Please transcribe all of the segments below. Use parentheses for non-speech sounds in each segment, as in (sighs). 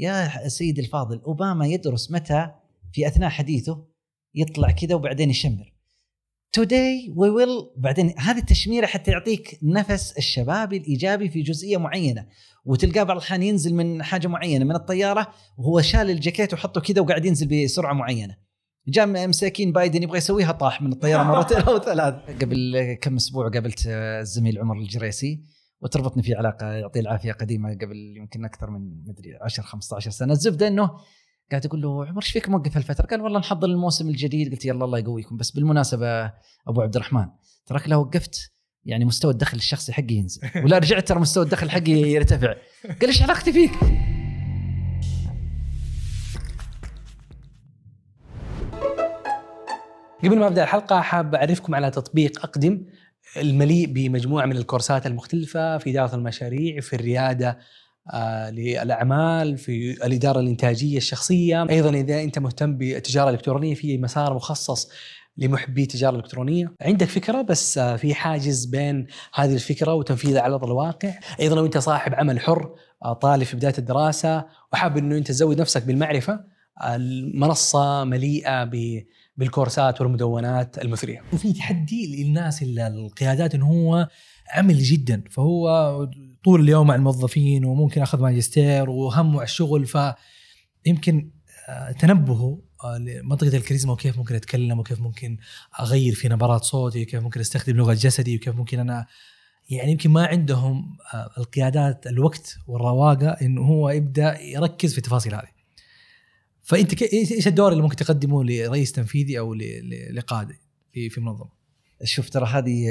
يا سيدي الفاضل أوباما يدرس متى؟ في أثناء حديثه يطلع كذا وبعدين يشمر. توداي وي ويل بعدين هذه التشميرة حتى يعطيك نفس الشبابي الإيجابي في جزئية معينة. وتلقاه بعض الأحيان ينزل من حاجة معينة من الطيارة وهو شال الجاكيت وحطه كذا وقاعد ينزل بسرعة معينة. جاء مساكين بايدن يبغى يسويها طاح من الطيارة مرتين أو ثلاث (laughs) قبل كم أسبوع قابلت الزميل عمر الجريسي. وتربطني في علاقة يعطيه العافية قديمة قبل يمكن أكثر من مدري 10 15 سنة. الزبدة إنه قاعد أقول له عمر إيش فيك موقف هالفترة؟ قال والله نحضر الموسم الجديد. قلت يلا الله يقويكم. بس بالمناسبة أبو عبد الرحمن تراك لو وقفت يعني مستوى الدخل الشخصي حقي ينزل. (laughs) ولا رجعت ترى مستوى الدخل حقي يرتفع. قال إيش علاقتي فيك؟ قبل ما أبدأ الحلقة حاب أعرفكم على تطبيق أقدم. المليء بمجموعة من الكورسات المختلفة في إدارة المشاريع في الريادة آه، للأعمال في الإدارة الإنتاجية الشخصية. أيضا إذا أنت مهتم بالتجارة الإلكترونية في مسار مخصص لمحبي التجارة الإلكترونية. عندك فكرة بس آه، في حاجز بين هذه الفكرة وتنفيذها على أرض الواقع؟ أيضا لو أنت صاحب عمل حر آه، طالب في بداية الدراسة وحاب إنه أنت تزود نفسك بالمعرفة المنصة مليئة ب بالكورسات والمدونات المثريه. وفي تحدي للناس القيادات إنه هو عملي جدا فهو طول اليوم مع الموظفين وممكن أخذ ماجستير وهمه على الشغل فيمكن آه، تنبهه آه، لمنطقة الكاريزما وكيف ممكن أتكلم وكيف ممكن أغير في نبرات صوتي وكيف ممكن أستخدم لغة جسدي وكيف ممكن أنا يعني يمكن ما عندهم آه، القيادات الوقت والرواقة إنه هو يبدأ يركز في التفاصيل هذه. فأنت إيش الدور اللي ممكن تقدمه لرئيس تنفيذي أو لقاده في في منظمة؟ شوف ترى هذه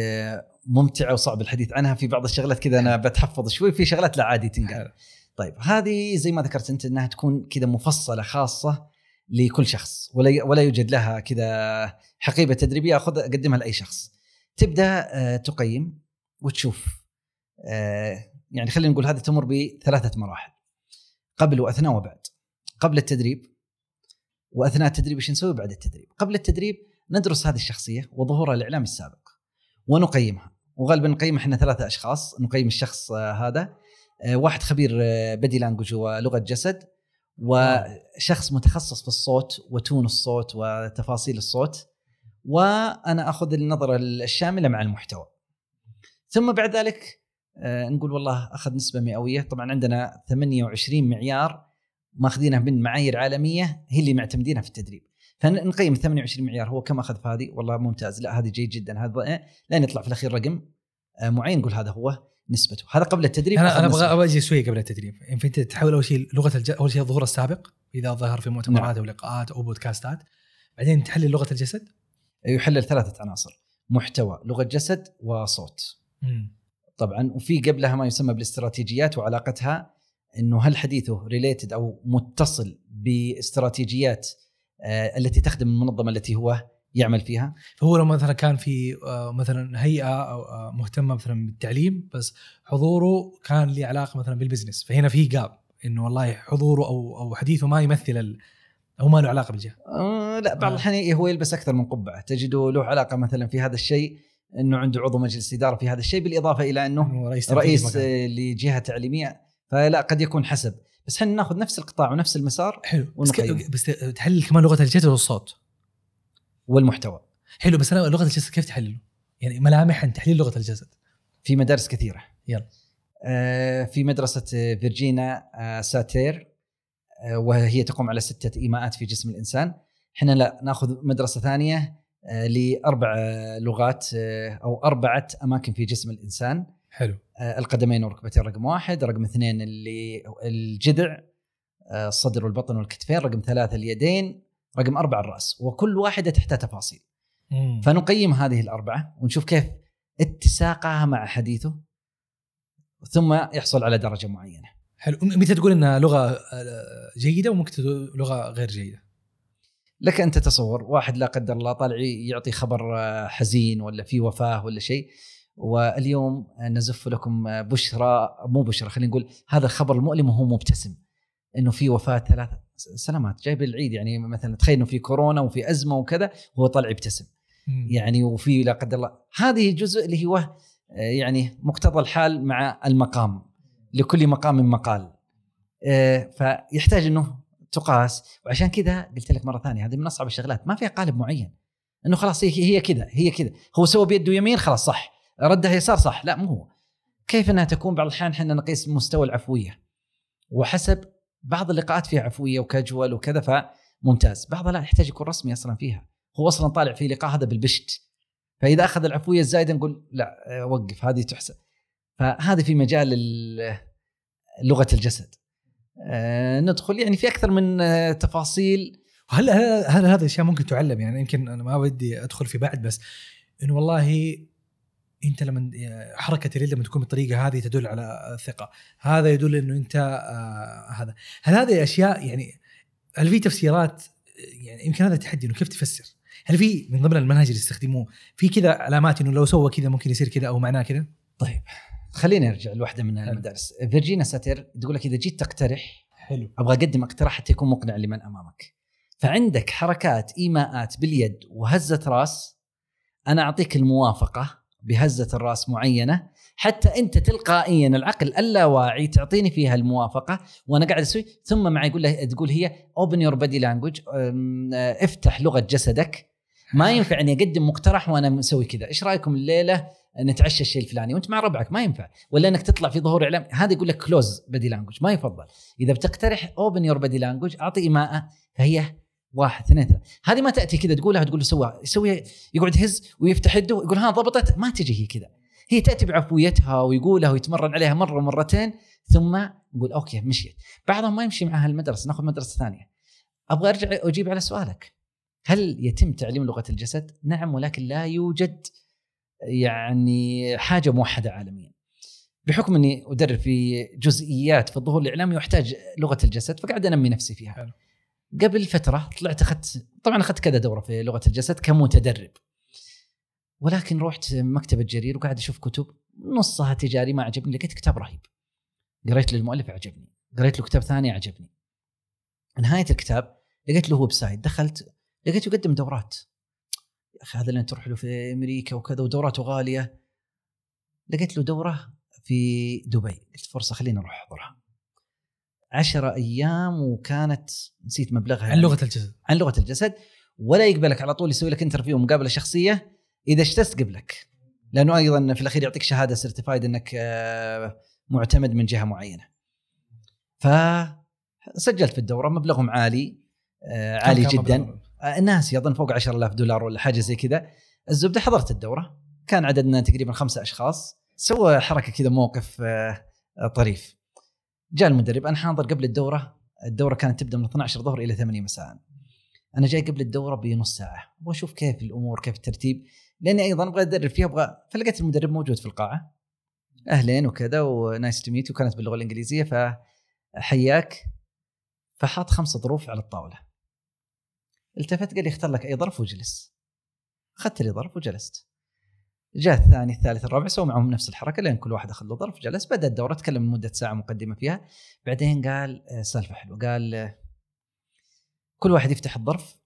ممتعة وصعب الحديث عنها. في بعض الشغلات كذا أنا بتحفظ شوي في شغلات لا عادي تنقال. طيب هذه زي ما ذكرت أنت إنها تكون كذا مفصلة خاصة لكل شخص ولا ولا يوجد لها كذا حقيبة تدريبية اخذ أقدمها لأي شخص. تبدأ آه، تقيم وتشوف آه، يعني خلينا نقول هذه تمر بثلاثة مراحل. قبل وأثناء وبعد. قبل التدريب وأثناء التدريب إيش نسوي؟ بعد التدريب. قبل التدريب ندرس هذه الشخصية وظهورها الاعلامي السابق ونقيمها. وغالبا نقيم إحنا ثلاثة أشخاص نقيم الشخص آه، هذا آه، واحد خبير بدي لانجوج ولغة جسد وشخص متخصص في الصوت وتون الصوت وتفاصيل الصوت وأنا أخذ النظرة الشاملة مع المحتوى. ثم بعد ذلك آه، نقول والله أخذ نسبة مئوية. طبعا عندنا 28 معيار ماخذينها من معايير عالمية هي اللي معتمدينها في التدريب. فنقيم 28 معيار هو كم أخذ في هذه والله ممتاز. لا هذه جيد جدا هذا؟ لين يطلع في الأخير رقم. آه، معين نقول هذا هو نسبته. هذا قبل التدريب أنا أنا أبغى أجي شوي قبل التدريب. يعني انت تحاول أول شيء لغة الج... أول شيء الظهور السابق إذا ظهر في مؤتمرات نعم. أو لقاءات أو بودكاستات. بعدين تحلل لغة الجسد. يحلل ثلاثة عناصر. محتوى لغة جسد وصوت. مم. طبعا وفي قبلها ما يسمى بالاستراتيجيات وعلاقتها إنه هل حديثه related أو متصل باستراتيجيات آه، التي تخدم المنظمة التي هو يعمل فيها؟ فهو لو مثلا كان في آه، مثلا هيئة أو آه، مهتمة مثلا بالتعليم بس حضوره كان له علاقة مثلا بال business. فهنا في gap إنه والله حضوره أو أو حديثه ما يمثل أو ما له علاقة بالجهة. آه لا بعض الأحيان هو يلبس أكثر من قبعة. تجده له علاقة مثلا في هذا الشيء إنه عنده عضو مجلس إدارة في هذا الشيء بالإضافة إلى إنه رئيس, رئيس لجهة تعليمية. فلا قد يكون حسب. بس إحنا ناخذ نفس القطاع ونفس المسار حلو. بس, بس تحلل كمان لغة الجسد والصوت. والمحتوى. حلو بس أنا لغة الجسد كيف تحلله؟ يعني ملامح تحليل لغة الجسد. في مدارس كثيرة. يلا. آه في مدرسة فيرجينا آه ساتير آه وهي تقوم على ستة إيماءات في جسم الإنسان. إحنا لا ناخذ مدرسة ثانية آه لأربع لغات آه أو أربعة أماكن في جسم الإنسان. حلو. آه القدمين والركبتين رقم واحد. رقم اثنين اللي الجذع آه الصدر والبطن والكتفين. رقم ثلاثة اليدين. رقم أربعة الرأس. وكل واحدة تحتها تفاصيل. مم. فنقيم هذه الأربعة ونشوف كيف اتساقها مع حديثه ثم يحصل على درجة معينة. حلو. متى تقول إنها لغة آه، جيدة وممكن تقول لغة غير جيدة؟ لك أن تتصور واحد لا قدر الله طالع يعطي خبر حزين ولا في وفاة ولا شيء. واليوم نزف لكم بشرى مو بشرى خلينا نقول هذا الخبر المؤلم وهو مبتسم إنه في وفاة ثلاثة سلامات جايب العيد يعني مثلا تخيل إنه في كورونا وفي أزمة وكذا وهو طالع يبتسم. يعني وفي لا قدر الله هذه جزء اللي هو آه، يعني مقتضى الحال مع المقام لكل مقام مقال. آه، فيحتاج إنه تقاس وعشان كذا قلت لك مرة ثانية هذه من أصعب الشغلات ما فيها قالب معين إنه خلاص هي هي كذا هي كذا هو سوى بيده يمين خلاص صح. ردها يسار صح. لا مو هو. كيف إنها تكون بعض الأحيان إحنا نقيس مستوى العفوية؟ وحسب بعض اللقاءات فيها عفوية وكاجوال وكذا فممتاز. بعضها لا يحتاج يكون رسمي أصلا فيها. هو أصلا طالع في لقاء هذا بالبشت. فإذا أخذ العفوية الزايدة نقول لا وقف هذه تحسب. فهذه في مجال ال- لغة الجسد. آه، ندخل يعني في أكثر من آه، تفاصيل. هل هل هذه الاشياء ممكن تعلم؟ يعني يمكن أنا ما بدي أدخل في بعد بس انه والله أنت لما حركة اليد لما تكون بالطريقة هذه تدل على ثقة، هذا يدل إنه أنت آه هذا، هل هذه أشياء يعني هل في تفسيرات يعني يمكن هذا تحدي إنه كيف تفسر؟ هل في من ضمن المنهج اللي يستخدموه في كذا علامات إنه لو سوى كذا ممكن يصير كذا أو معناه كذا؟ طيب خليني أرجع لواحدة من المدارس. فيرجينا ساتر تقول لك إذا جيت تقترح حلو. أبغى أقدم اقتراح حتى يكون مقنع لمن أمامك. فعندك حركات إيماءات باليد وهزه راس أنا أعطيك الموافقة. بهزة الرأس معينة حتى أنت تلقائيا العقل اللاواعي تعطيني فيها الموافقة وأنا قاعد أسوي ثم معي يقول له تقول هي open your body language افتح لغة جسدك. ما ينفع أني أقدم مقترح وأنا مسوي كذا. إيش رأيكم الليلة نتعشى الشيء الفلاني وأنت مع ربعك؟ ما ينفع. ولا أنك تطلع في ظهور إعلام. هذا يقول لك close body language ما يفضل. إذا بتقترح open your body language أعطي ايماءه فهي واحد اثنين ثلاثة هذه ما تأتي كذا تقولها تقول سوى يسوي يقعد يهز ويفتح يده ويقول ها ضبطت ما تجي هي كذا هي تأتي بعفويتها ويقولها ويتمرن عليها مرة ومرتين ثم نقول okay مشيت بعضهم ما يمشي معها المدرسة ناخذ مدرسة ثانية أبغى أرجع أجيب على سؤالك هل يتم تعليم لغة الجسد؟ نعم ولكن لا يوجد يعني حاجة موحدة عالميا. بحكم أني أدرب في جزئيات في الظهور الإعلامي وأحتاج لغة الجسد فقاعد أنمي نفسي فيها. حلو. قبل فترة طلعت أخذت طبعا أخذت كذا دورة في لغة الجسد كمتدرب. ولكن رحت مكتبة جرير وقاعد أشوف كتب نصها تجاري ما عجبني لقيت كتاب رهيب. قريت للمؤلف عجبني، قريت له كتاب ثاني عجبني. نهاية الكتاب لقيت له website دخلت لقيته يقدم دورات يا أخي هذا اللي تروح له في أمريكا وكذا ودوراته غالية لقيت له دورة في دبي قلت فرصة خليني أروح أحضرها عشرة أيام وكانت نسيت مبلغها عن يعني. لغة الجسد. عن لغة الجسد. ولا يقبلك على طول يسوي لك interview مقابلة شخصية. إذا اشتست قبلك. لأنه أيضا في الأخير يعطيك شهادة certified إنك آه، معتمد من جهة معينة. فسجلت في الدورة مبلغهم عالي آه، عالي جدا؟ آه، الناس اظن فوق 10000 دولار ولا حاجة زي كذا. الزبدة حضرت الدورة. كان عددنا تقريبا خمسة أشخاص. سوى حركة كذا موقف طريف. جاء المدرب أنا حاضر قبل الدورة الدورة كانت تبدأ من 12 ظهر إلى 8 مساء. أنا جاي قبل الدورة بنص ساعة أبغى أشوف كيف الأمور كيف الترتيب لأني أيضا أبغى أدرب فيها أبغى فلقيت المدرب موجود في القاعة. أهلين وكذا و nice to meet وكانت باللغة الإنجليزية فحياك. فحاط خمس ظروف على الطاولة. التفت قال لي اختار لك أي ظرف واجلس أخذت لي ظرف وجلست. جاء الثاني الثالث الرابع سووا معهم نفس الحركة لين كل واحد أخذ له ظرف جلس بدأ الدورة تكلم لمدة ساعة مقدمة فيها. بعدين قال آه، سالفة حلوة قال آه، كل واحد يفتح الظرف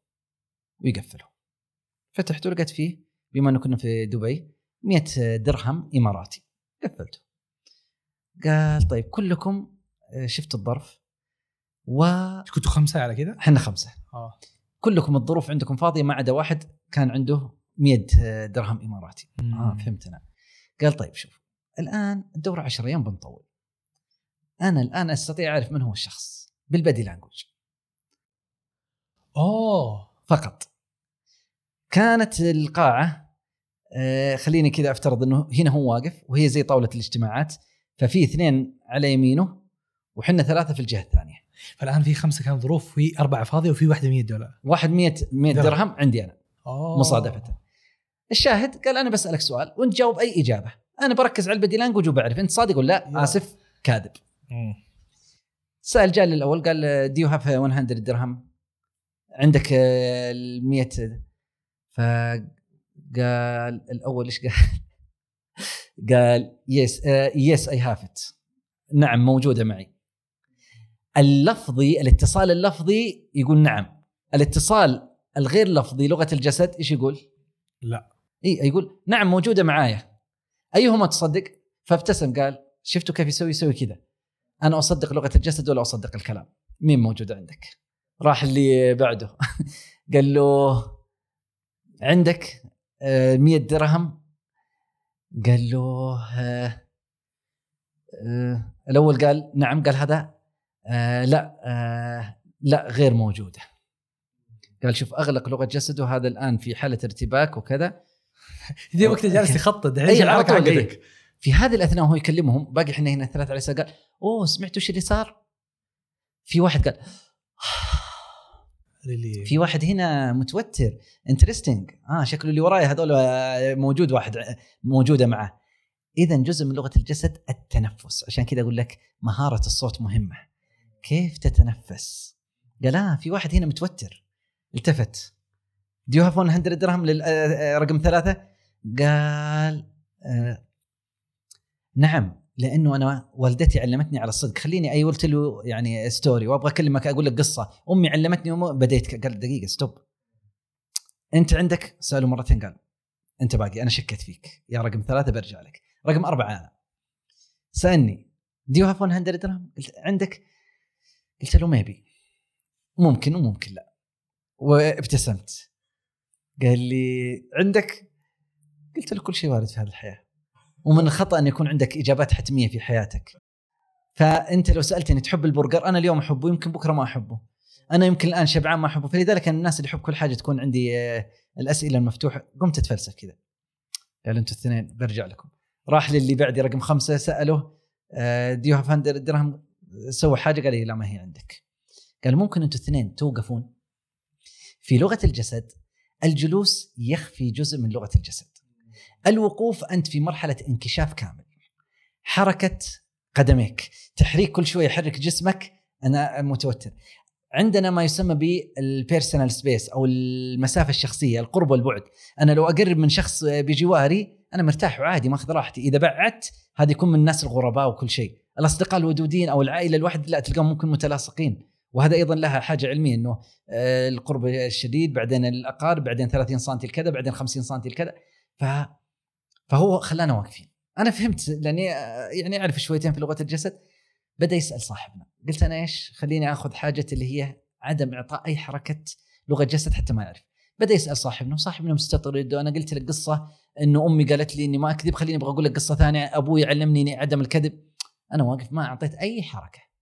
ويقفله. فتحته لقيت فيه بما إنه كنا في دبي 100 درهم إماراتي. قفلته. قال طيب كلكم آه، شفتوا الظرف وحنا كنتوا خمسة على كذا؟ خمسة. آه. كلكم الظروف عندكم فاضية ما عدا واحد كان عنده 100 درهم إماراتي. آه فهمت أنا قال طيب شوف الآن الدوره 10 أيام بنطول. أنا الآن أستطيع أعرف من هو الشخص؟ بالبدي لانجوج. أوه. فقط. كانت القاعة آه خليني كذا أفترض إنه هنا هو واقف وهي زي طاولة الاجتماعات ففي اثنين على يمينه وحنا ثلاثة في الجهة الثانية. فالآن في خمسة كان ظروف في أربعة فاضية وفي واحدة 100 دولار. واحد 100 100 درهم. عندي أنا. أوه. مصادفة. الشاهد قال أنا بسألك سؤال وأنت جاوب أي إجابة. أنا بركز على ال body language وبعرف أنت صادق ولا. لا؟ آسف كاذب. سأل جال الأول قال do you have 100 درهم عندك ال 100 فقال الأول إيش قال؟ (laughs) قال yes yes I have it نعم موجودة معي. اللفظي الاتصال اللفظي يقول نعم. الاتصال الغير لفظي لغة الجسد إيش يقول؟ لا. إي يقول نعم موجودة معايا. أيهما تصدق؟ فابتسم قال شفتوا كيف يسوي يسوي كذا. أنا أصدق لغة الجسد ولا أصدق الكلام؟ مين موجود عندك؟ راح اللي بعده. (laughs) قال له عندك آه، 100 درهم؟ قال له آه، آه، الأول قال نعم. قال هذا آه، لا آه، لا غير موجودة. قال شوف أغلق لغة جسده هذا الآن في حالة ارتباك وكذا. دي وقت جالس يخطط على الحركه حقتك في هذه الأثناء وهو يكلمهم باقي إحنا هنا ثلاثة على قال أوه سمعتوا إيش اللي صار؟ في واحد قال. (sighs) في واحد هنا متوتر interesting آه شكله اللي وراي هذول آه، موجود واحد آه، موجودة معه. اذا جزء من لغة الجسد التنفس. عشان كذا أقول لك مهارة الصوت مهمة. كيف تتنفس؟ قال آه في واحد هنا متوتر. التفت. do you have 100 درهم للرقم ثلاثة؟ قال آه نعم لأنه أنا والدتي علمتني على الصدق. خليني اي قلت له يعني story وأبغى أكلمك أقول لك قصة. أمي علمتني وم... بديت قال دقيقة stop أنت عندك؟ سأله مرتين قال أنت باقي أنا شكيت فيك. يا رقم ثلاثة برجع لك. رقم أربعة أنا. سألني do you have 100 درهم قلت عندك؟ قلت له maybe ممكن وممكن لا. وابتسمت. قال لي عندك؟ قلت له كل شيء وارد في هذه الحياة. ومن الخطأ أن يكون عندك إجابات حتمية في حياتك. فأنت لو سألتني تحب البرجر أنا اليوم أحبه يمكن بكرة ما أحبه. أنا يمكن الآن شبعان ما أحبه. فلذلك أنا الناس اللي يحب كل حاجة تكون عندي آه، الأسئلة المفتوحة. قمت أتفلسف كذا. قال أنتوا الاثنين برجع لكم. راح للي بعدي رقم خمسة سأله do you have درهم سوى حاجة قال لي لا ما هي عندك. قال ممكن أنتوا الاثنين توقفون في لغة الجسد الجلوس يخفي جزء من لغة الجسد. الوقوف أنت في مرحلة انكشاف كامل. حركة قدميك. تحريك كل شوية يحرك جسمك. أنا متوتر. عندنا ما يسمى بال personal space أو المسافة الشخصية القرب والبعد. أنا لو أقرب من شخص بجواري أنا مرتاح وعادي ماخذ راحتي. إذا بعدت هذا يكون من الناس الغرباء وكل شيء. الأصدقاء الودودين أو العائلة الواحد لا تلقاهم ممكن متلاصقين. وهذا أيضا لها حاجة علمية إنه آه، القرب الشديد بعدين الاقارب بعدين 30 سم الكذا بعدين 50 سم الكذا ف فهو خلانا واقفين. أنا فهمت لأني آه، يعني أعرف شويتين في لغة الجسد. بدأ يسأل صاحبنا. قلت أنا إيش خليني آخذ حاجة اللي هي عدم إعطاء أي حركة لغة جسد حتى ما يعرف بدأ يسأل صاحبنا وصاحبنا مستطرد. وأنا قلت لك قصة إنه أمي قالت لي إني ما أكذب خليني أبغى أقول لك قصة ثانية. أبوي علمني إني عدم الكذب. أنا واقف ما أعطيت أي حركة.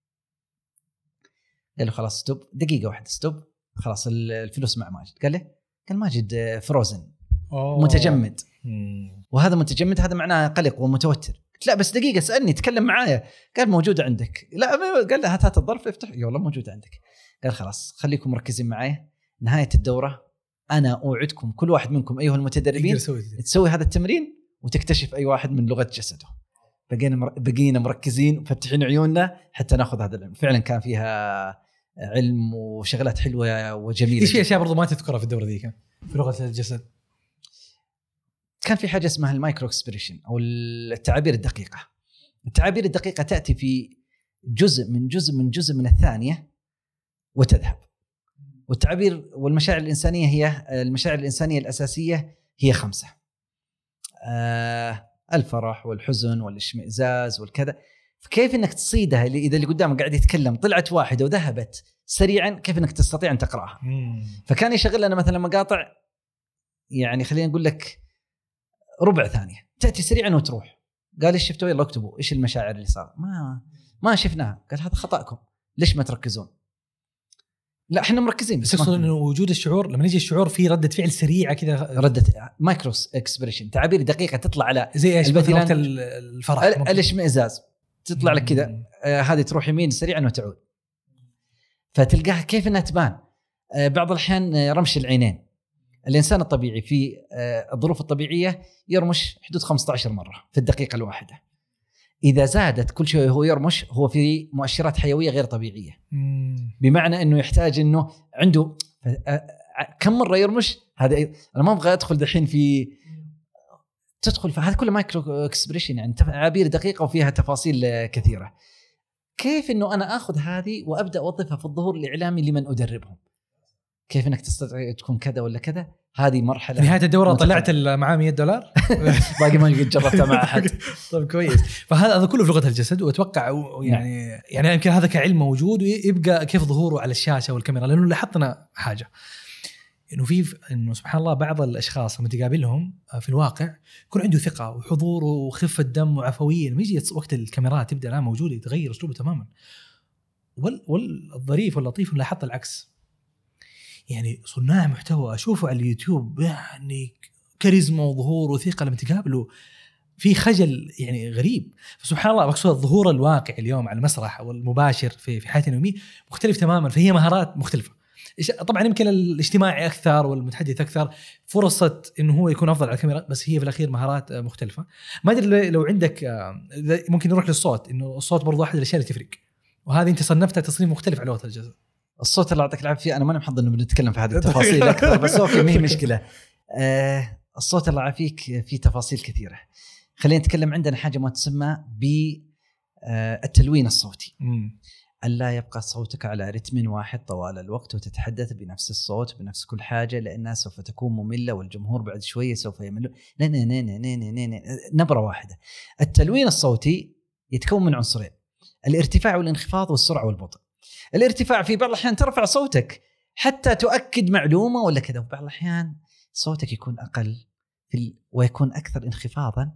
قال له خلاص stop دقيقة واحدة stop خلاص ال- الفلوس مع ماجد. قال له قال ماجد آه، frozen أوه. متجمد. مم. وهذا متجمد هذا معناه قلق ومتوتر. قلت لا بس دقيقة اسالني تكلم معايا. قال موجوده عندك. لا قال له هات هات الظرف افتح. يا والله موجوده عندك. قال خلاص خليكم مركزين معي نهاية الدورة أنا أوعدكم كل واحد منكم أيها المتدربين. تسوي هذا التمرين وتكتشف أي واحد من لغة جسده. بقينا مر... بقينا مركزين وفتحين عيوننا حتى ناخذ هذا العلم. فعلا كان فيها علم وشغلات حلوة وجميلة إيش في. أشياء برضو ما تذكرها في الدوره ذيك في لغة الجسد كان في حاجة اسمها ال micro expression أو التعابير الدقيقة. التعابير الدقيقة تأتي في جزء من جزء من جزء من الثانية وتذهب. والتعابير والمشاعر الإنسانية هي المشاعر الإنسانية الأساسية هي خمسة. آه الفرح والحزن والاشمئزاز والكذا. فكيف إنك تصيدها اللي إذا اللي قدامك قاعد يتكلم طلعت واحدة وذهبت سريعا كيف إنك تستطيع أن تقرأها؟ فكان يشغل لنا مثلا مقاطع يعني خلينا نقول لك ربع ثانية. تأتي سريعا وتروح. قال إيش شفتوا؟ يلا اكتبوا. إيش المشاعر اللي صار ما ما شفناها. قال هذا خطأكم. ليش ما تركزون؟ لا إحنا مركزين بس أقصد إنه وجود الشعور لما يجي الشعور في ردة فعل سريعة كذا ردة micro expression تعابير دقيقة تطلع على زي إيش؟ مثلا الفرح. الإشمئزاز. تطلع لك كذا. آه، هذه تروح يمين سريعا وتعود. فتلقاها كيف إنها تبان؟ آه، بعض الاحيان آه، رمش العينين. الإنسان الطبيعي في آه، الظروف الطبيعية يرمش حدود 15 مرة في الدقيقة الواحدة. إذا زادت كل شيء هو يرمش هو في مؤشرات حيوية غير طبيعية. بمعنى إنه يحتاج إنه عنده آه، كم مرة يرمش؟ هذا أنا ما أبغى أدخل دحين في تدخل في هذا كله micro expression يعني تعابير دقيقة وفيها تفاصيل آه، كثيرة. كيف إنه أنا آخذ هذه وأبدأ أوظفها في الظهور الإعلامي لمن ادربهم كيف إنك تستطيع تكون كذا ولا كذا؟ هذه في مرحله نهاية الدورة. طلعت معاه 100 دولار؟ (laughs) باقي ما قد جربتها مع أحد. (laughs) طيب كويس. فهذا هذا كله في لغة الجسد وأتوقع و- يعني يعني يمكن هذا كعلم موجود ويبقى كيف ظهوره على الشاشة والكاميرا لأنه لاحظنا حاجة. إنه في إنه سبحان الله بعض الأشخاص لما تقابلهم في الواقع يكون عنده ثقة وحضور وخفه دم وعفوية لما يجي وقت الكاميرات تبدأ الآن موجودة يتغير أسلوبه تماما. وال والظريف واللطيف لاحظت العكس. يعني صناع محتوى أشوفه على اليوتيوب يعني كاريزما وظهور وثقة لما تقابله في خجل يعني غريب. فسبحان الله مقصود الظهور الواقع اليوم على المسرح أو المباشر في في حياتنا اليومية مختلف تماما فهي مهارات مختلفة. طبعا يمكن الاجتماعي أكثر والمتحدث أكثر فرصة إنه هو يكون أفضل على الكاميرا بس هي في الأخير مهارات آه، مختلفة. ما أدري لو عندك آه، ممكن نروح للصوت إنه الصوت برضو أحد الأشياء اللي تفرق. وهذه أنت صنفتها تصنيف مختلف على لغه الجسد الصوت اللي يعطيك العافية. أنا ماني محضر إنه بنتكلم في هذه (laughs) التفاصيل أكثر بس أوكي ما هي مشكلة. آه الصوت الله يعافيك فيه تفاصيل كثيرة. خلينا نتكلم عندنا حاجة ما تسمى بالتلوين الصوتي. ألا يبقى صوتك على رتم واحد طوال الوقت وتتحدث بنفس الصوت بنفس كل حاجة لأنها سوف تكون مملة والجمهور بعد شوية سوف يمل نبرة واحدة التلوين الصوتي يتكون من عنصرين الارتفاع والانخفاض والسرعة والبطء الارتفاع في بعض الأحيان ترفع صوتك حتى تؤكد معلومة ولا كذا وبعض الأحيان صوتك يكون أقل في. ويكون أكثر انخفاضا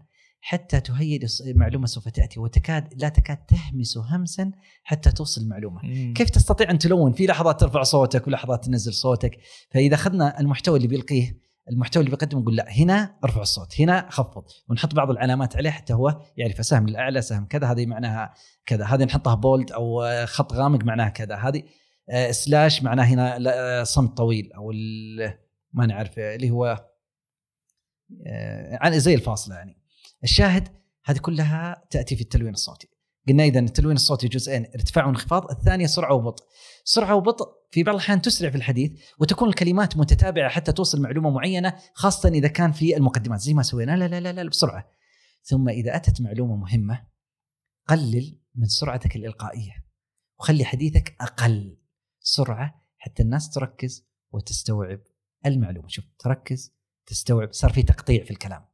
حتى تهيئ معلومة سوف تأتي وتكاد لا تكاد تهمس همسا حتى توصل المعلومة. كيف تستطيع أن تلون في لحظات ترفع صوتك ولحظات تنزل صوتك؟ فإذا أخذنا المحتوى اللي بيلقيه المحتوى اللي بيقدمه نقول لا هنا ارفع الصوت هنا خفض ونحط بعض العلامات عليه حتى هو يعرف سهم الأعلى سهم كذا هذه معناها كذا هذه نحطها بولد أو آه، خط غامق معناها كذا هذه آه، سلاش معناه هنا آه، صمت طويل أو ال- ما نعرف آه، اللي هو آه، عن زي الفاصلة يعني. الشاهد هذه كلها تأتي في التلوين الصوتي. قلنا إذا التلوين الصوتي جزئين ارتفاع وانخفاض الثانية سرعة وبطء. سرعة وبطء في بعض الأحيان تسرع في الحديث وتكون الكلمات متتابعة حتى توصل معلومة معينة خاصة إذا كان في المقدمات. زي ما سوينا لا لا لا لا بسرعة. ثم إذا أتت معلومة مهمة قلل من سرعتك الإلقائية وخلي حديثك أقل سرعة حتى الناس تركز وتستوعب المعلومة. شوف تركز تستوعب صار في تقطيع في الكلام.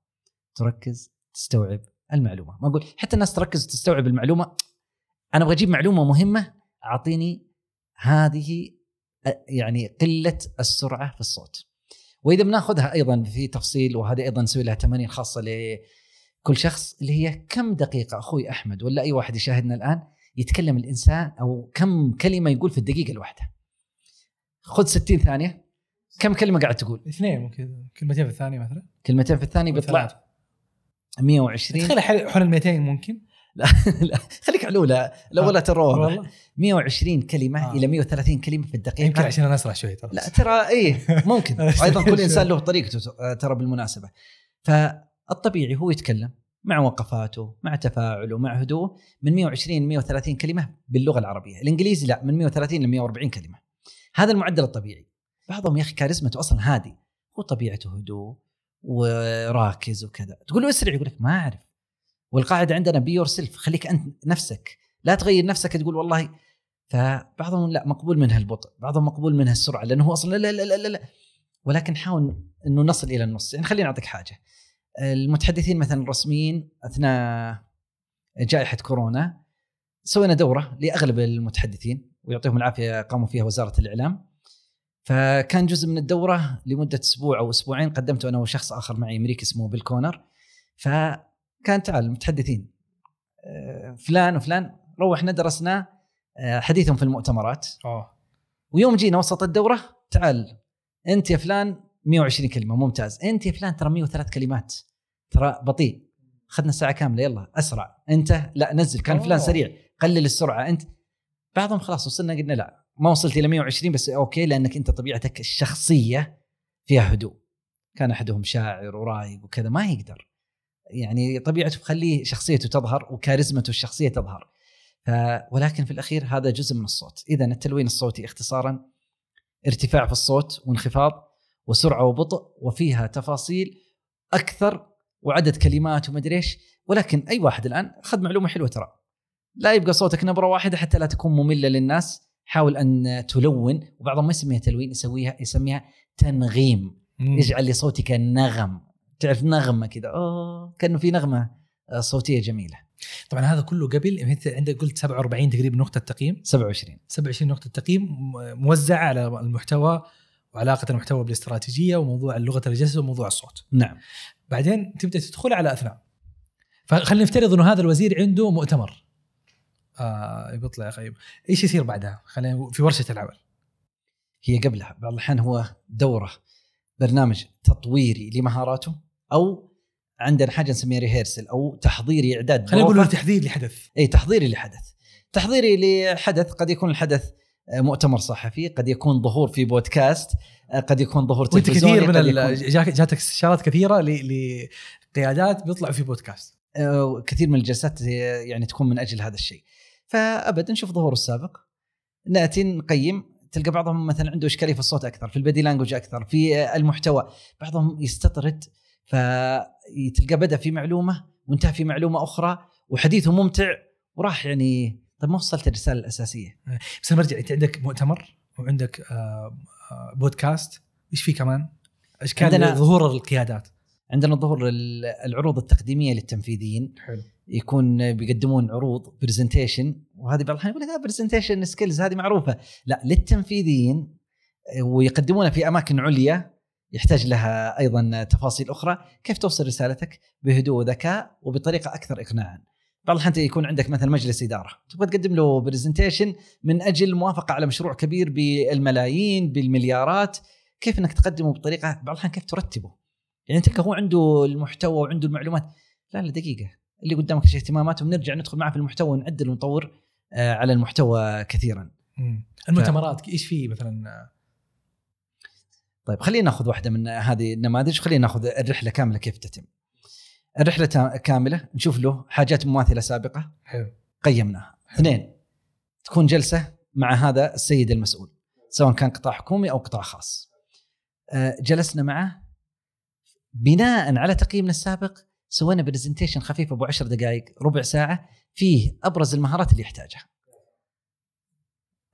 تركز تستوعب المعلومة. ما أقول حتى الناس تركز وتستوعب المعلومة. أنا أبغى أجيب معلومة مهمة أعطيني هذه يعني قلة السرعة في الصوت. وإذا بناخذها أيضا في تفصيل وهذه أيضا نسوي لها تمارين خاصة لكل شخص اللي هي كم دقيقة أخوي أحمد ولا أي واحد يشاهدنا الآن يتكلم الإنسان أو كم كلمة يقول في الدقيقة الواحدة. خذ 60 ثانية. كم كلمة قاعد تقول؟ اثنين ممكن كلمتين في الثانية مثلا. كلمتين في الثانية بيطلع. 120 تخيل حول حول ال 200 ممكن؟ (laughs) لا لا. خليك على الأولى. الأولى ترى واضح والله 120 كلمة آه. إلى 130 كلمة في الدقيقة. يمكن عشان أنا أسرع شوي ترى. لا ترى إيه (laughs) ممكن. أيضا كل إنسان له طريقته آه، ترى بالمناسبة. فالطبيعي هو يتكلم مع وقفاته مع تفاعله مع هدوء من 120 ل 130 كلمة باللغة العربية. الإنجليزي لا من 130 ل 140 كلمة. هذا المعدل الطبيعي. بعضهم يا أخي كاريزمته أصلا هادي. هو طبيعته هدوء وراكز وكذا. تقول له اسرع يقول لك ما أعرف. والقاعدة عندنا be yourself خليك أنت نفسك. لا تغير نفسك تقول والله. فبعضهم لا مقبول منها البطء بعضهم مقبول منها السرعة لأنه هو أصلا لا لا لا لا, لا. ولكن حاول إنه نصل إلى النص. يعني خليني أعطيك حاجة. المتحدثين مثلا الرسميين أثناء جائحة كورونا سوينا دورة لأغلب المتحدثين ويعطيهم العافية قاموا فيها وزارة الإعلام. فكان جزء من الدورة لمدة أسبوع أو أسبوعين قدمته أنا وشخص آخر معي امريكي اسمه بيل كونر. فكان تعال المتحدثين آه، فلان وفلان روحنا درسنا آه، حديثهم في المؤتمرات. آه. ويوم جينا وسط الدورة تعال أنت يا فلان 120 كلمة ممتاز. أنت يا فلان ترى 103 كلمات. ترى بطيء. اخذنا ساعه كاملة يلا أسرع. أنت لا نزل. كان أوه. فلان سريع. قلل السرعة. أنت بعضهم خلاص وصلنا قلنا لا. ما وصلت إلى 120 بس أوكي لأنك أنت طبيعتك الشخصية فيها هدوء. كان أحدهم شاعر ورايق وكذا ما يقدر. يعني طبيعته خليه شخصيته تظهر وكاريزمته الشخصية تظهر. ف ولكن في الأخير هذا جزء من الصوت. إذا التلوين الصوتي اختصارا ارتفاع في الصوت وانخفاض وسرعة وبطء وفيها تفاصيل أكثر وعدد كلمات ومدري إيش. ولكن أي واحد الآن اخذ معلومة حلوة ترى. لا يبقى صوتك نبرة واحدة حتى لا تكون مملة للناس. حاول أن تلون وبعضهم ما يسميها تلوين يسويها يسميها تنغيم. يجعل لصوتك نغم تعرف نغمة كذا؟ أوه كأنه في نغمة آه، صوتية جميلة. طبعا هذا كله قبل انت عندك قلت 47 تقريبا نقطة تقييم 27 27 نقطة تقييم موزعة على المحتوى وعلاقة المحتوى بالاستراتيجية وموضوع لغه الجسد وموضوع الصوت. نعم. بعدين تبدأ تدخل على أثناء. فخلينا نفترض إنه هذا الوزير عنده مؤتمر. آه بيطلع يا خيب إيش يصير بعدها؟ خلينا في ورشة العمل. هي قبلها بعض الأحيان هو دوره برنامج تطويري لمهاراته أو عندنا حاجة نسميها ريهرسل أو تحضيري اعداد خلينا نقول. تحديد لحدث. إي تحضيري لحدث. تحضيري لحدث قد يكون الحدث آه، مؤتمر صحفي قد يكون ظهور في بودكاست آه، قد يكون ظهور وأنت تلفزيوني كثير من يكون جاتك استشارات كثيرة لقيادات بيطلعوا في بودكاست آه، كثير من الجلسات يعني تكون من أجل هذا الشيء. فابدا نشوف ظهوره السابق. نأتي نقيم. تلقى بعضهم مثلا عنده إشكالية في الصوت أكثر في البدي لانجوج أكثر في المحتوى. بعضهم يستطرد فتلقى بدأ في معلومة وانتهى في معلومة أخرى وحديثه ممتع وراح يعني طيب ما وصلت الرسالة الأساسية؟ بس أنا برجع أنت عندك مؤتمر وعندك آه، آه، بودكاست. إيش في كمان؟ إشكال عندنا- ظهور القيادات. عندنا ظهور ال- العروض التقديمية للتنفيذيين. حلو. يكون بيقدمون عروض presentation وهذه بعض الأحيان يقول لك presentation skills هذه معروفة. لا للتنفيذيين ويقدمونها في أماكن عليا يحتاج لها أيضا تفاصيل أخرى كيف توصل رسالتك؟ بهدوء وذكاء وبطريقة أكثر اقناعا. بعض الأحيان يكون عندك مثلا مجلس إدارة تبغى تقدم له presentation من أجل الموافقه على مشروع كبير بالملايين بالمليارات كيف إنك تقدمه بطريقة؟ بعض الأحيان كيف ترتبه؟ يعني انت هو عنده المحتوى وعنده المعلومات. لا لا دقيقة. اللي قدامك اهتماماته ونرجع ندخل معه في المحتوى ونعدل ونطور آه، على المحتوى كثيرا. المؤتمرات إيش في مثلا؟ طيب خلينا ناخذ واحدة من هذه النماذج خلينا ناخذ الرحلة كاملة كيف تتم. الرحلة كاملة نشوف له حاجات مماثلة سابقة حلو. قيمناها. اثنين تكون جلسة مع هذا السيد المسؤول سواء كان قطاع حكومي أو قطاع خاص. آه، جلسنا معه بناء على تقييمنا السابق سوينا برزنتيشن خفيف أبو عشر دقائق ربع ساعة فيه أبرز المهارات اللي يحتاجها.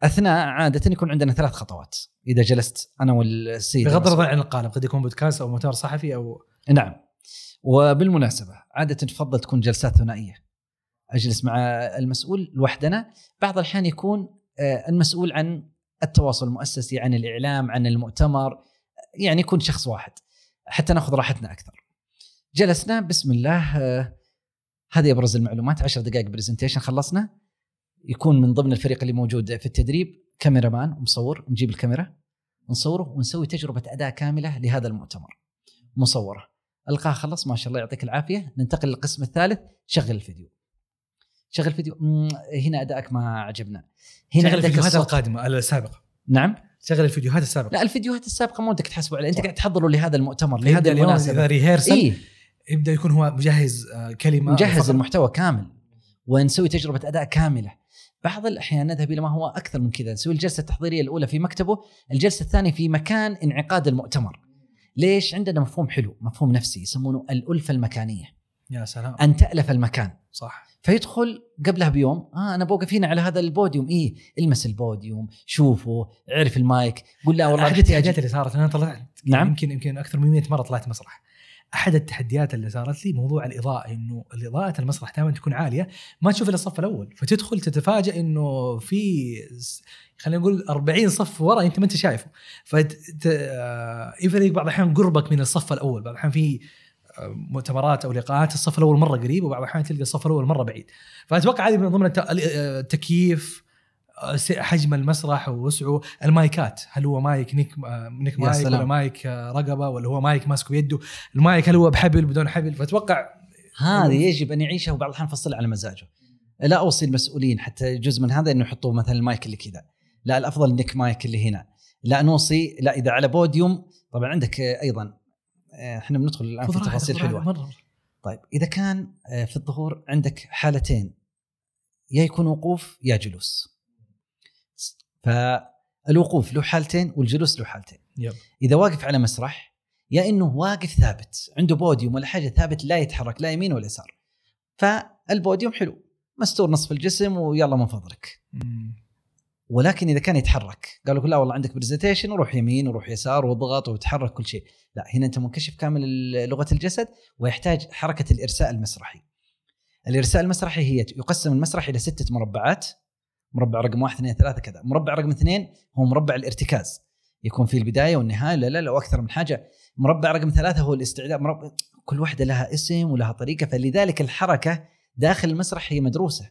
أثناء عادة يكون عندنا ثلاث خطوات. إذا جلست أنا والسيد بغض. النظر عن القالب قد يكون بودكاست أو مؤتمر صحفي أو نعم. وبالمناسبة عادة تفضل تكون جلسات ثنائية. أجلس مع المسؤول لوحدنا. بعض الأحيان يكون آه، المسؤول عن التواصل المؤسسي عن الإعلام عن المؤتمر يعني يكون شخص واحد. حتى ناخذ راحتنا أكثر. جلسنا بسم الله آه، هذه أبرز المعلومات 10 دقائق presentation خلصنا. يكون من ضمن الفريق اللي موجود في التدريب cameraman ومصور نجيب الكاميرا نصوره ونسوي تجربة أداء كاملة لهذا المؤتمر. مصورة. ألقاه خلص ما شاء الله يعطيك العافية. ننتقل للقسم الثالث شغل الفيديو. شغل الفيديو هنا أدائك ما عجبنا. هنا شغل عندك الفيديوهات القادمه السابقه نعم. شغل الفيديوهات السابقة. لا الفيديوهات السابقة ما ودك تحسبوا عليها انت. قاعد تحضره لهذا المؤتمر اذا المناسبة. ريهرسل إيه. يبدأ يكون هو مجهز آه، كلمة فقط. المحتوى كامل ونسوي تجربة أداء كاملة. بعض الأحيان نذهب إلى ما هو أكثر من كذا نسوي الجلسة التحضيرية الأولى في مكتبه الجلسة الثانية في مكان انعقاد المؤتمر. ليش؟ عندنا مفهوم حلو مفهوم نفسي يسمونه الألفة المكانية. يا سلام. أن تألف المكان. صح. فيدخل قبلها بيوم. آه أنا بوقف هنا على هذا البوديوم. إيه المس البوديوم شوفه اعرف المايك. قول لا والله أحد التحديات. اللي صارت أنا طلعت نعم. يمكن يمكن أكثر من 100 مرة طلعت مسرح. أحد التحديات اللي صارت لي موضوع الإضاءة إنه الإضاءة المسرح دائما تكون عالية ما تشوف إلا الصف الأول. فتدخل تتفاجئ إنه في خلينا نقول 40 صف ورا أنت ما أنت شايفه. فيفرق بعض الأحيان قربك من الصف الأول بعض الأحيان في آه، مؤتمرات أو لقاءات الصف الأول مرة قريب وبعض الأحيان تلقى الصف الأول مرة بعيد. فأتوقع هذه من ضمن الت- التكييف حجم المسرح ووسعه. المايكات هل هو mic neck آه، neck mic. ولا مايك آه، رقبة ولا هو مايك ماسكه بيده؟ المايك هل هو بحبل بدون حبل؟ فأتوقع هذه يجب أن يعيشها وبعض الأحيان نفصلها على مزاجه. لا أوصي المسؤولين حتى جزء من هذا إنه يحطوا مثلا المايك اللي كذا. لا الأفضل انك مايك اللي هنا. لا نوصي لا إذا على بوديوم طبعا عندك أيضا إحنا بندخل الآن في تفاصيل حلوة. مره طيب إذا كان آه، في الظهور عندك حالتين يا يكون وقوف يا جلوس. فالوقوف له حالتين والجلوس له حالتين. يلا. إذا واقف على مسرح يا إنه واقف ثابت عنده بوديوم ولا حاجة ثابت لا يتحرك لا يمين ولا يسار. فالبوديوم حلو مستور نصف الجسم ويلا من فضلك. مم. ولكن إذا كان يتحرك قالوا لا والله عندك presentation وروح يمين وروح يسار واضغط وتحرك كل شيء. لا هنا أنت منكشف كامل لغة الجسد ويحتاج حركة الإرساء المسرحي. الإرساء المسرحي هي يقسم المسرح إلى ستة مربعات مربع رقم واحد اثنين ثلاثة كذا. مربع رقم اثنين هو مربع الارتكاز. يكون في البداية والنهاية لا لا لا وأكثر من حاجة. مربع رقم ثلاثة هو الاستعداد مربع كل واحدة لها اسم ولها طريقة فلذلك الحركة داخل المسرح هي مدروسة.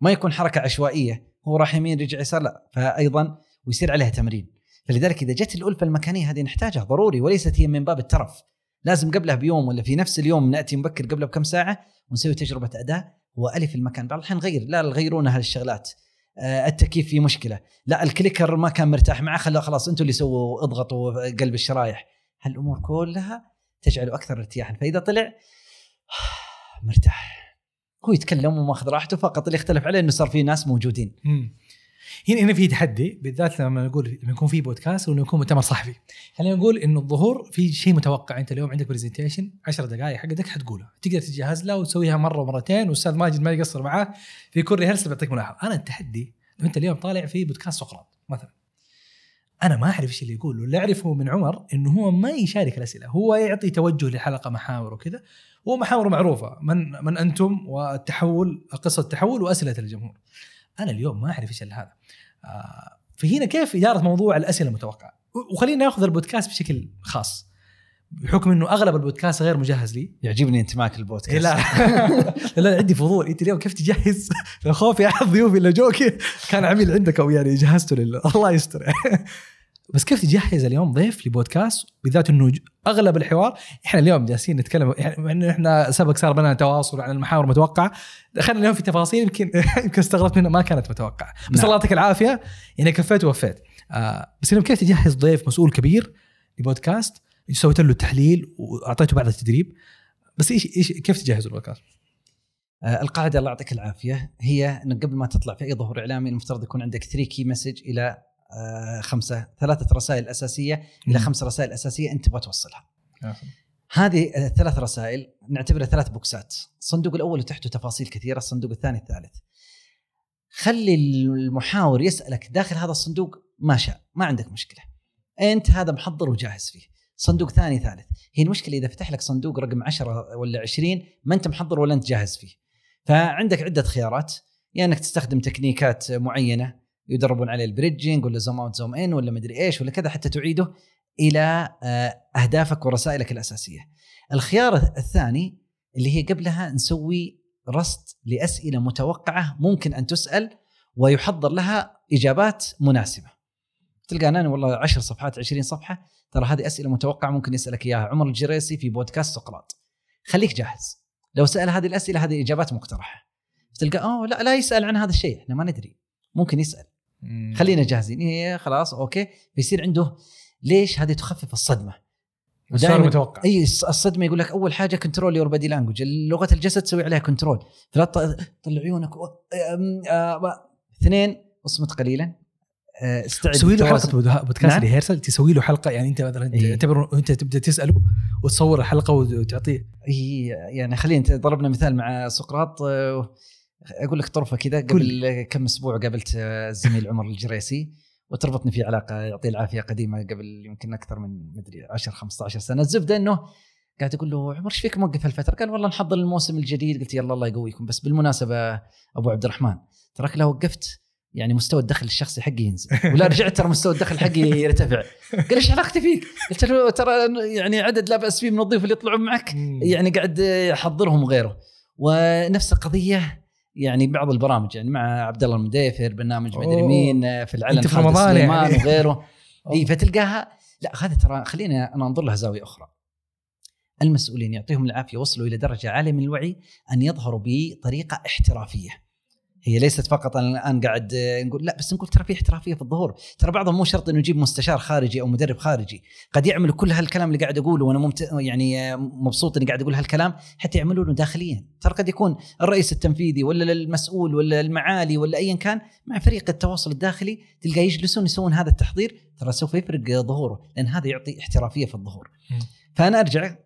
ما يكون حركة عشوائية. هو راح يمين رجع يسار لا. فايضا ويصير عليها تمرين. فلذلك إذا جت الألفة المكانية هذه نحتاجها ضروري وليست هي من باب الترف. لازم قبلها بيوم ولا في نفس اليوم نأتي مبكر قبلها بكم ساعة ونسوي تجربة اداء وألف المكان. بعض الاحيان نغير لا غيرونا هالشغلات آه، التكييف فيه مشكلة. لا ال clicker ما كان مرتاح معه خلوا خلاص أنتم اللي سووا اضغطوا قلب الشرايح. هالأمور كلها تجعله أكثر ارتياحا. فإذا طلع (sighs) مرتاح. هو يتكلم وماخذ راحته فقط اللي يختلف عليه إنه صار في ناس موجودين. هنا هنا في تحدي بالذات لما نقول لما يكون في بودكاست ولا يكون مؤتمر صحفي. خلينا نقول إنه الظهور في شيء متوقع. أنت اليوم عندك presentation 10 دقائق حقتك حتقولها تقدر تتجهز لها وتسويها مرة ومرتين وأستاذ ماجد ما يقصر معاك في كل ريهرسل بيعطيك ملاحظة. أنا التحدي لو أنت اليوم طالع في بودكاست سقراط مثلا. أنا ما أعرف إيش اللي يقول واللي أعرفه من عمر إنه هو ما يشارك الأسئلة هو يعطي توجه للحلقه محاور وكذا ومحاوره معروفة من من أنتم والتحول قصة التحول وأسئلة الجمهور. أنا اليوم ما أعرف إيش هذا. آه، فهنا كيف إدارة موضوع الأسئلة المتوقعة؟ وخلينا ناخذ البودكاست بشكل خاص بحكم إنه أغلب البودكاست غير مجهز لي. يعجبني انتماك إيه للبودكاست (laughs) لا لا, عندي فضول. أنت اليوم كيف تجهز؟ (laughs) خوفي احد ضيوفي اللي جوك كان عميل عندك أو يعني جهزته لله (laughs) الله يستر. بس كيف تجهز اليوم ضيف لبودكاست؟ بالذات إنه أغلب الحوار إحنا اليوم جالسين نتكلم يعني انه إحنا سبق صار بيننا تواصل عن المحاور المتوقعة. دخلنا اليوم في تفاصيل يمكن (laughs) يمكن استغربت منها ما كانت متوقعة. بس نعم. الله يعطيك العافية. يعني كفيت ووفيت. آه بس اليوم كيف تجهز ضيف مسؤول كبير لبودكاست؟ سويت له التحليل وأعطيته بعض التدريب. بس إيش إيش كيف تجهز البودكاست؟ آه، القاعدة الله يعطيك العافية. هي انك قبل ما تطلع في أي ظهور إعلامي المفترض يكون عندك 3 key message إلى خمسة ثلاثة رسائل أساسية إلى. خمس رسائل أساسية أنت تبغى توصلها. هذه الثلاث رسائل نعتبرها ثلاث بوكسات. الصندوق الأول وتحته تفاصيل كثيرة الصندوق الثاني الثالث. خلي المحاور يسألك داخل هذا الصندوق ما شاء ما عندك مشكلة. أنت هذا محضر وجاهز فيه. صندوق ثاني ثالث. هي المشكلة إذا فتح لك صندوق رقم 10 ولا 20 ما أنت محضر ولا أنت جاهز فيه. فعندك عدة خيارات يا يعني إنك تستخدم تكنيكات معينة يدربون عليه ال bridging ولا zoom out zoom in ولا مدري إيش ولا كذا حتى تعيده إلى آه، أهدافك ورسائلك الأساسية. الخيار الثاني اللي هي قبلها نسوي رصد لأسئلة متوقعة ممكن أن تسأل ويحضر لها إجابات مناسبة. تلقى أنا والله 10 صفحات 20 صفحة ترى هذه أسئلة متوقعة ممكن يسألك إياها عمر الجريسي في بودكاست سقراط. خليك جاهز. لو سأل هذه الأسئلة هذه إجابات مقترحة. تلقى أوه لا لا يسأل عن هذا الشيء إحنا ما ندري. ممكن يسأل. خلينا جاهزين. إيه خلاص okay. فيصير عنده ليش هذه تخفف الصدمة؟ دائماً- المتوقع. إي الص- الصدمة يقول لك أول حاجة control your body language لغة الجسد تسوي عليها control فلا طلع عيونك آه، اثنين اصمت قليلا. آه، استعد. تسوي له. حلقة بود- بودكاست نعم. ريهرسل تسوي له حلقة يعني أنت مثلا إيه. تعتبر أنت تبدأ تسأله وتصور الحلقة وتعطيه إي يعني خلينا ضربنا مثال مع سقراط آه، أقول لك طرفة كذا قبل كم أسبوع قابلت آه، الزميل عمر الجريسي وتربطني في علاقة يعطيه العافية قديمة قبل يمكن أكثر من مدري 10 15 سنة. الزبدة إنه قاعد أقول له عمر إيش فيك موقف هالفترة؟ قال والله نحضر الموسم الجديد. قلت يلا الله يقويكم. بس بالمناسبة أبو عبد الرحمن تراك لو وقفت يعني مستوى الدخل الشخصي حقي ينزل. (laughs) ولا رجعت ترى مستوى الدخل حقي يرتفع. قال إيش علاقتي فيك؟ قلت له ترى يعني عدد لا بأس فيه من الضيوف اللي يطلعون معك. يعني قاعد يحضرهم وغيره. ونفس القضية يعني بعض البرامج يعني مع عبد الله المديفر برنامج مدري. مين في العلن في رمضان سليمان يعني. وغيره (laughs) إي فتلقاها لا هذا ترى خلينا أنا أنظر لها زاوية أخرى المسؤولين يعطيهم العافية وصلوا إلى درجة عالية من الوعي أن يظهروا بطريقة احترافية هي ليست فقط أنا الآن قاعد نقول لا بس نقول ترى في احترافيه في الظهور. ترى بعضهم مو شرط إنه يجيب مستشار خارجي أو مدرب خارجي. قد يعملوا كل هالكلام اللي قاعد أقوله وأنا ممت... يعني مبسوط إني قاعد أقول هالكلام حتى يعملونه داخليا. ترى قد يكون الرئيس التنفيذي ولا المسؤول ولا المعالي ولا ايا كان مع فريق التواصل الداخلي تلقى يجلسون يسوون هذا التحضير ترى سوف يفرق ظهوره لأن هذا يعطي احترافية في الظهور. فأنا أرجع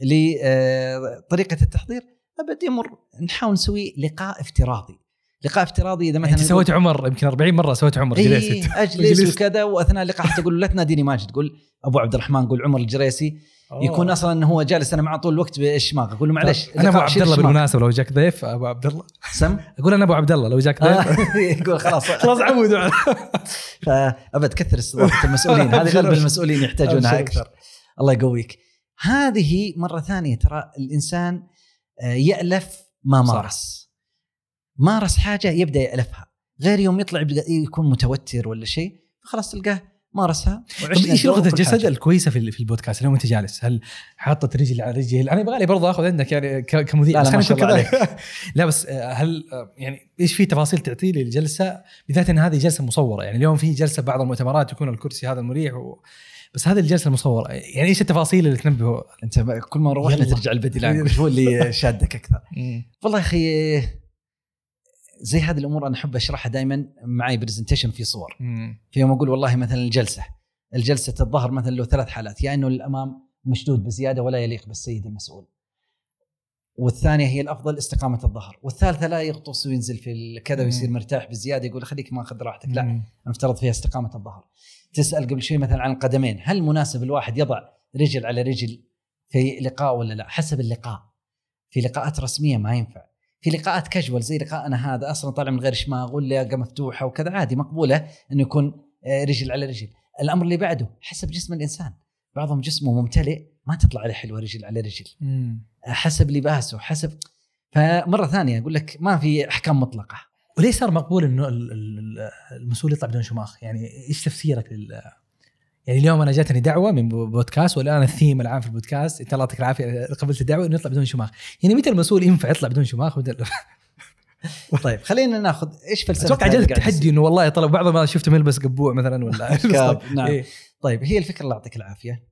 لطريقه التحضير. ابد يمر نحاول نسوي لقاء افتراضي. لقاء افتراضي إذا مثلا مثلا أنت سويت عمر يمكن 40 مرة سويت عمر جلست إيه أجلس. وكذا وأثناء اللقاء حتى تقول لا تناديني ماجد. تقول أبو عبد الرحمن قول عمر الجريسي. يكون أصلا إنه هو جالس أنا معه طول الوقت بالشماغ أقول له معلش أنا أبو عبد الله. بالمناسبة لو جاك ضيف أبو عبد الله. سم؟ أقول أنا أبو عبد الله لو جاك ضيف. (laughs) آه، يقول خلاص. (laughs) خلاص على- (laughs) فأبد كثر استضافة المسؤولين. هذه غالبا المسؤولين يحتاجونها أكثر. الله يقويك. هذه مرة ثانية ترى الإنسان آه، يألف ما صح. مارس. مارس حاجة يبدأ يألفها. غير يوم يطلع يكون متوتر ولا شيء خلاص تلقاه مارسها طيب إيش لغة الجسد الكويسة في في البودكاست؟ اليوم أنت جالس هل حاطط رجل على رجل؟ أنا يبغى لي برضه آخذ عندك يعني كمذيع لا، لا، بس كذا. (laughs) لا بس آه، هل آه، يعني إيش في تفاصيل تعطي لي الجلسه بالذات إن هذه جلسة مصورة. يعني اليوم في جلسة بعض المؤتمرات يكون الكرسي هذا المريح و... بس هذه الجلسة المصورة يعني إيش التفاصيل اللي تنبهوا أنت كل ما روحنا. ترجع البديلان وش هو اللي (laughs) شادك أكثر. والله يا أخي زي هذه الأمور أنا أحب أشرحها دائما معي برزنتيشن في صور. في يوم أقول والله مثلا الجلسة الجلسة الظهر مثلا له ثلاث حالات يا إنه الأمام مشدود بزيادة ولا يليق بالسيد المسؤول. والثانية هي الأفضل استقامة الظهر والثالثة لا يغطس وينزل في الكذا ويصير. مرتاح بزيادة يقول خليك ما أخذ راحتك. لا. المفترض فيها استقامة الظهر. تسأل قبل شوي مثلا عن القدمين هل مناسب الواحد يضع رجل على رجل في لقاء ولا لا؟ حسب اللقاء. في لقاءات رسمية ما ينفع. في لقاءات كاجوال زي لقاءنا هذا أصلا طالع من غير شماغ واللياقه مفتوحة وكذا عادي مقبولة إنه يكون آه، رجل على رجل الأمر اللي بعده حسب جسم الإنسان بعضهم جسمه ممتلئ ما تطلع عليه حلوة رجل على رجل مم. حسب لباسه حسب فمرة ثانية أقول لك ما في أحكام مطلقة وليه صار مقبول إنه ال- ال- المسؤول يطلع بدون شماخ؟ يعني إيش تفسيرك لل يعني اليوم أنا جاتني دعوة من بودكاست والآن الثيم العام في البودكاست انت الله يعطيك العافية قبلت الدعوة إنه يطلع بدون شماخ، يعني متى المسؤول ينفع يطلع بدون شماخ؟ ومتى- (laughs) طيب خلينا ناخذ إيش فلسفة أتوقع قاعد التحدي إنه والله طلب بعض ما شفته ملبس قبوع مثلا ولا (laughs) (laughs) كاب، نعم. إيه. طيب هي الفكرة الله يعطيك العافية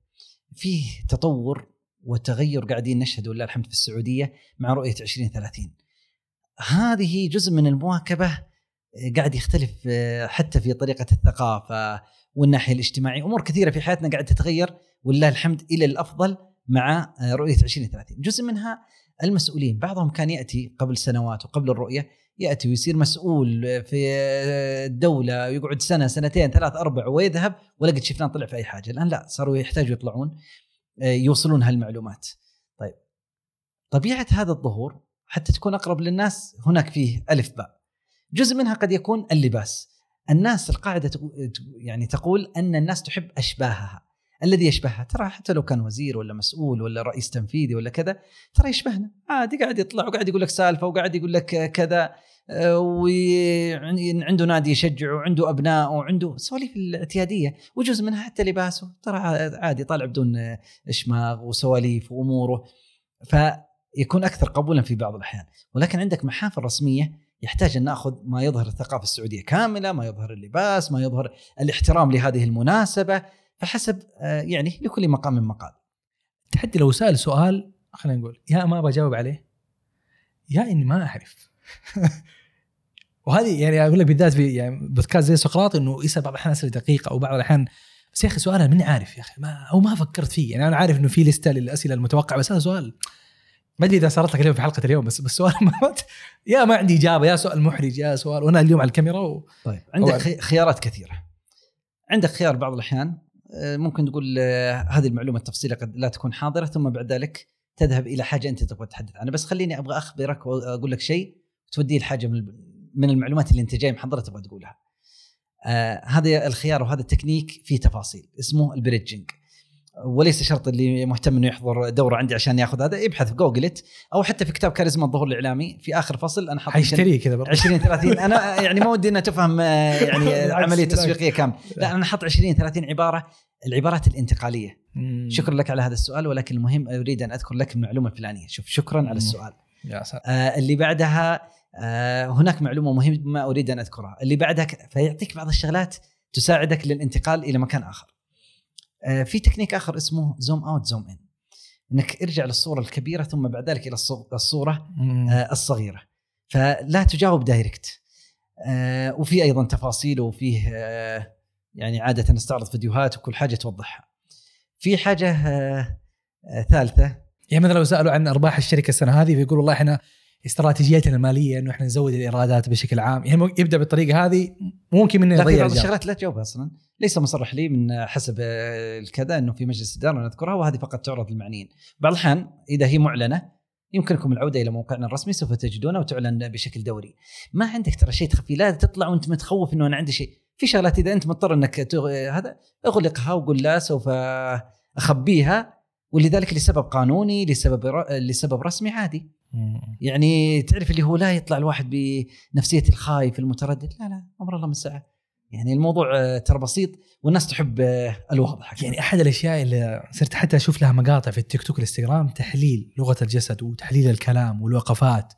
فيه تطور وتغير قاعدين نشهده ولله الحمد في السعودية مع رؤية 2030 هذه جزء من المواكبة آه، قاعد يختلف آه، حتى في طريقة الثقافة والناحية الاجتماعية. أمور كثيرة في حياتنا قاعدة تتغير ولله الحمد إلى الأفضل مع آه، رؤية 2030 جزء منها المسؤولين. بعضهم كان يأتي قبل سنوات وقبل الرؤية يأتي ويصير مسؤول في آه، الدولة ويقعد سنة سنتين ثلاث أربع ويذهب ولا قد شفناه طلع في أي حاجة. الآن لا صاروا يحتاجوا يطلعون آه، يوصلون هالمعلومات. طيب طبيعة هذا الظهور حتى تكون أقرب للناس هناك فيه ألف باء. جزء منها قد يكون اللباس. الناس القاعدة يعني تقول أن الناس تحب أشباهها. الذي يشبهها ترى حتى لو كان وزير ولا مسؤول ولا رئيس تنفيذي ولا كذا ترى يشبهنا. عادي قاعد يطلع وقاعد يقول لك سالفة وقاعد يقول لك كذا وعنده نادي يشجعه وعنده أبناء وعنده سواليف الاعتيادية وجزء منها حتى لباسه. ترى عادي طالع بدون شماغ وسواليف وأموره. فيكون أكثر قبولا في بعض الأحيان. ولكن عندك محافل رسمية يحتاج أن نأخذ ما يظهر الثقافة السعودية كاملة ما يظهر اللباس ما يظهر الاحترام لهذه المناسبة فحسب آه، يعني لكل مقام مقال. التحدي لو سأل سؤال خلينا نقول يا ما بجاوب عليه؟ يا إني ما أعرف. (laughs) وهذه يعني أقول لك بالذات في يعني بودكاست زي سقراط إنه يسال بعض الأحيان أسئلة دقيقة أو بعض الأحيان بس يا أخي سؤال أنا ماني عارف يا أخي ما أو ما فكرت فيه. يعني أنا عارف إنه في لستة للأسئلة المتوقعة بس هذا سؤال ما أدري إذا صارت لك اليوم في حلقة اليوم بس بس سؤال (laughs) يا ما عندي إجابة يا سؤال محرج يا سؤال وأنا اليوم على الكاميرا و... طيب عندك خيارات كثيرة. عندك خيار بعض الأحيان آه، ممكن تقول آه، هذه المعلومة التفصيليه قد لا تكون حاضرة ثم بعد ذلك تذهب إلى حاجة أنت تبغى تتحدث عنها. بس خليني أبغى أخبرك واقول لك شيء توديه لحاجة من من المعلومات اللي أنت جاي محضرها تبغى تقولها. آه هذا الخيار وهذا التكنيك فيه تفاصيل اسمه ال bridging وليس شرط اللي مهتم إنه يحضر دورة عندي عشان ياخذ هذا يبحث جوجلت أو حتى في كتاب كاريزما الظهور الإعلامي في آخر فصل أنا حاط يمكن حيشتريه كذا برضه. 20 30 أنا يعني ما ودي انها تفهم آه، يعني (laughs) عملية. تسويقية كاملة. لا أنا حط 20 30 عبارة العبارات الانتقالية. مم. شكرا لك على هذا السؤال ولكن المهم أريد أن أذكر لك المعلومة الفلانية. شوف شكرا مم. على السؤال. يا سلام. آه اللي بعدها آه هناك معلومة مهمة أريد أن أذكرها. اللي بعدها ك- فيعطيك بعض الشغلات تساعدك للانتقال إلى مكان آخر. في تكنيك آخر اسمه zoom out zoom in. إنك ارجع للصورة الكبيرة ثم بعد ذلك إلى الصو- الصورة. آه، الصغيرة. فلا تجاوب direct. آه، وفي أيضا تفاصيل وفيه آه، يعني عادة نستعرض فيديوهات وكل حاجة توضحها. في حاجة آه، آه، ثالثة. يعني مثلا لو سألوا عن أرباح الشركة السنة هذه فيقول والله إحنا استراتيجيتنا المالية إنه إحنا نزود الإيرادات بشكل عام. يعني يبدأ بالطريقة هذه ممكن في يضيع بعض. الشغلات لا تجاوبها أصلا. ليس مصرح لي من حسب الكذا إنه في مجلس إدارة نذكرها وهذه فقط تعرض للمعنيين. بعض الأحيان إذا هي معلنة يمكنكم العودة إلى موقعنا الرسمي سوف تجدونها وتعلن بشكل دوري. ما عندك ترى شيء تخفي لا تطلع وأنت متخوف إنه أنا عندي شيء. في شغلات إذا أنت مضطر إنك تغ... هذا اغلقها وقول لا سوف أخبيها. ولذلك لسبب قانوني لسبب ر... لسبب رسمي عادي. يعني تعرف اللي هو لا يطلع الواحد بنفسية الخايف المتردد؟ لا لا أمر الله من ساعة. يعني الموضوع آه، ترى بسيط والناس تحب آه، الواضح يعني أحد الأشياء اللي صرت حتى أشوف لها مقاطع في التيك توك والانستغرام تحليل لغة الجسد وتحليل الكلام والوقفات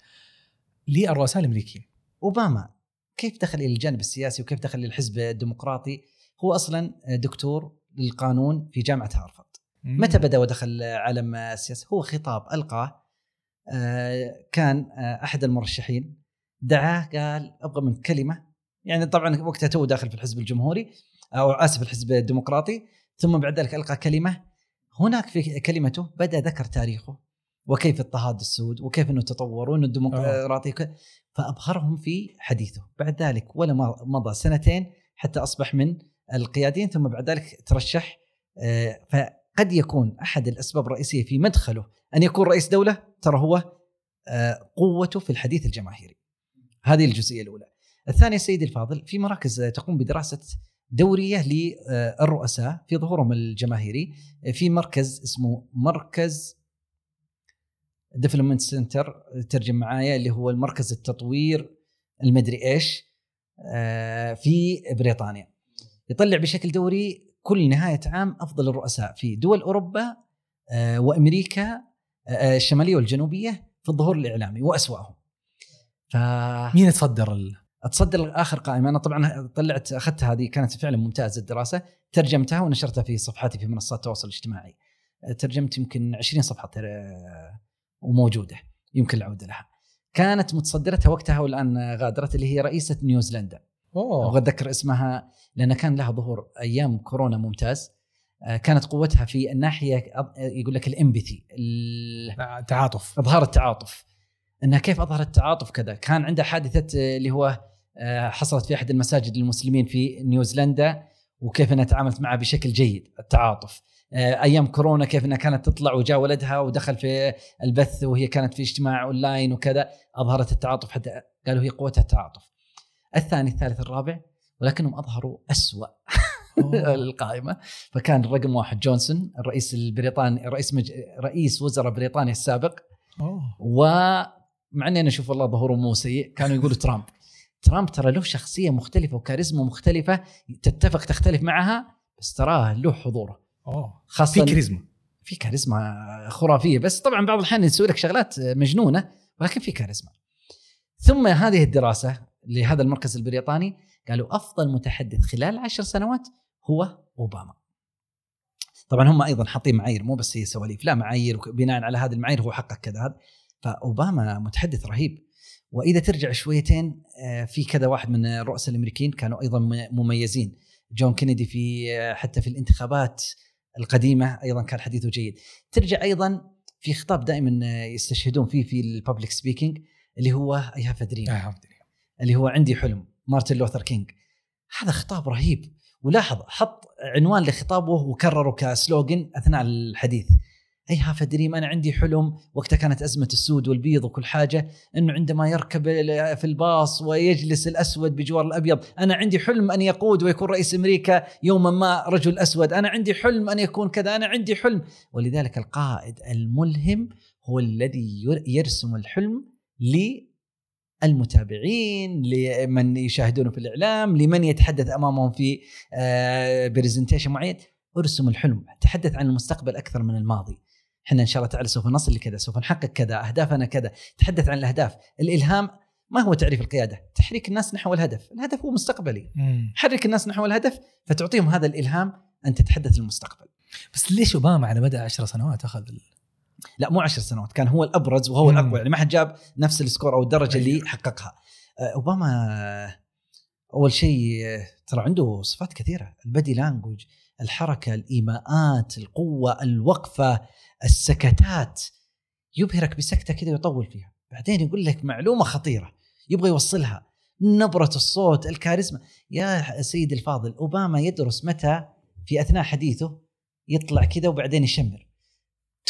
للرؤساء الأمريكيين. أوباما كيف دخل إلى الجانب السياسي وكيف دخل للحزب الديمقراطي؟ هو أصلا دكتور للقانون في جامعة هارفارد. متى بدأ ودخل عالم السياسة؟ هو خطاب ألقاه آه، كان آه، أحد المرشحين. دعاه قال أبغى منك كلمة. يعني طبعا وقتها تو داخل في الحزب الجمهوري أو آسف الحزب الديمقراطي. ثم بعد ذلك ألقى كلمة. هناك في كلمته بدأ ذكر تاريخه وكيف اضطهاد السود وكيف إنه تطور وإنه الديمقراطي ك- فأبهرهم في حديثه. بعد ذلك ولا مضى سنتين حتى أصبح من القياديين ثم بعد ذلك ترشح آه، فقد يكون أحد الأسباب الرئيسية في مدخله أن يكون رئيس دولة ترى هو آه، قوته في الحديث الجماهيري. هذه الجزئية الأولى. الثانية سيدي الفاضل في مراكز تقوم بدراسة دورية للرؤساء في ظهورهم الجماهيري في مركز اسمه مركز Development Center ترجم معايا اللي هو المركز التطوير المدري إيش آه، في بريطانيا. يطلع بشكل دوري كل نهاية عام أفضل الرؤساء في دول أوروبا آه، وأمريكا آه، الشمالية والجنوبية في الظهور الإعلامي وأسوأهم. ف مين يتصدر ال... أتصدر آخر قائمة. أنا طبعا طلعت أخذت هذه كانت فعلا ممتازة الدراسة. ترجمتها ونشرتها في صفحاتي في منصات التواصل الاجتماعي. ترجمت يمكن 20 صفحة ترى وموجودة. يمكن العودة لها. كانت متصدرتها وقتها والآن غادرت اللي هي رئيسة نيوزيلندا. أبغى أتذكر اسمها لأن كان لها ظهور أيام كورونا ممتاز. آه، كانت قوتها في الناحية يقول لك الامبثي تعاطف إظهار التعاطف. إنها كيف اظهرت التعاطف كذا؟ كان عندها حادثة آه، اللي هو آه، حصلت في أحد المساجد للمسلمين في نيوزيلندا وكيف إنها تعاملت معها بشكل جيد التعاطف. أيام كورونا كيف إنها كانت تطلع وجاء ولدها ودخل في البث وهي كانت في اجتماع أونلاين وكذا أظهرت التعاطف حتى قالوا هي قوتها التعاطف. الثاني الثالث الرابع ولكنهم أظهروا أسوأ (laughs) القائمة. فكان الرقم واحد جونسون الرئيس البريطاني رئيس مج... رئيس وزراء بريطانيا السابق. أوه. ومع إني أنا أشوف والله ظهوره مو سيء كانوا يقولوا ترامب. (laughs) ترامب ترى له شخصية مختلفة وكاريزما مختلفة تتفق تختلف معها بس تراه له حضوره. أوه. خاصة في كاريزما. في كاريزما خرافية بس طبعا بعض الأحيان يسوي لك شغلات مجنونة ولكن في كاريزما. ثم هذه الدراسة لهذا المركز البريطاني قالوا أفضل متحدث خلال عشر سنوات هو أوباما. طبعا هم أيضا حاطين معايير مو بس هي سواليف لا معايير بناء على هذه المعايير هو حقق كذا هذا. فأوباما متحدث رهيب. وإذا ترجع شويتين آه، في كذا واحد من الرؤساء الأمريكيين كانوا أيضا مميزين. جون كينيدي في آه، حتى في الانتخابات القديمة أيضا كان حديثه جيد. ترجع أيضا في خطاب دائما آه، يستشهدون فيه في ال public speaking اللي هو I have dream اللي هو عندي حلم مارتن لوثر كينج. هذا خطاب رهيب. ولاحظ حط عنوان لخطابه وكرره ك slogan أثناء الحديث. I have dream أنا عندي حلم وقتها كانت أزمة السود والبيض وكل حاجة إنه عندما يركب في الباص ويجلس الأسود بجوار الأبيض أنا عندي حلم أن يقود ويكون رئيس أمريكا يوما ما رجل أسود أنا عندي حلم أن يكون كذا أنا عندي ولذلك القائد الملهم هو الذي ير- يرسم الحلم للمتابعين لمن يشاهدونه في الإعلام لمن يتحدث أمامهم في presentation معين. ارسم الحلم تحدث عن المستقبل أكثر من الماضي. إحنا إن شاء الله تعالى سوف نصل لكذا سوف نحقق كذا أهدافنا كذا. تحدث عن الأهداف. الإلهام ما هو تعريف القيادة؟ تحريك الناس نحو الهدف. الهدف هو مستقبلي. مم. حرك الناس نحو الهدف فتعطيهم هذا الإلهام أن تتحدث للمستقبل بس ليش أوباما على مدى 10 سنوات أخذ. لا مو عشر سنوات كان هو الأبرز وهو. الأقوى يعني ما حد جاب نفس ال score أو الدرجة اللي أيوه. حققها. آه، أوباما أول شيء ترى عنده صفات كثيرة البدي لانجوج الحركة الإيماءات القوة الوقفة السكتات. يبهرك بسكتة كذا ويطول فيها. بعدين يقول لك معلومة خطيرة يبغى يوصلها. نبرة الصوت الكاريزما. يا سيدي الفاضل أوباما يدرس متى في أثناء حديثه يطلع كذا وبعدين يشمر.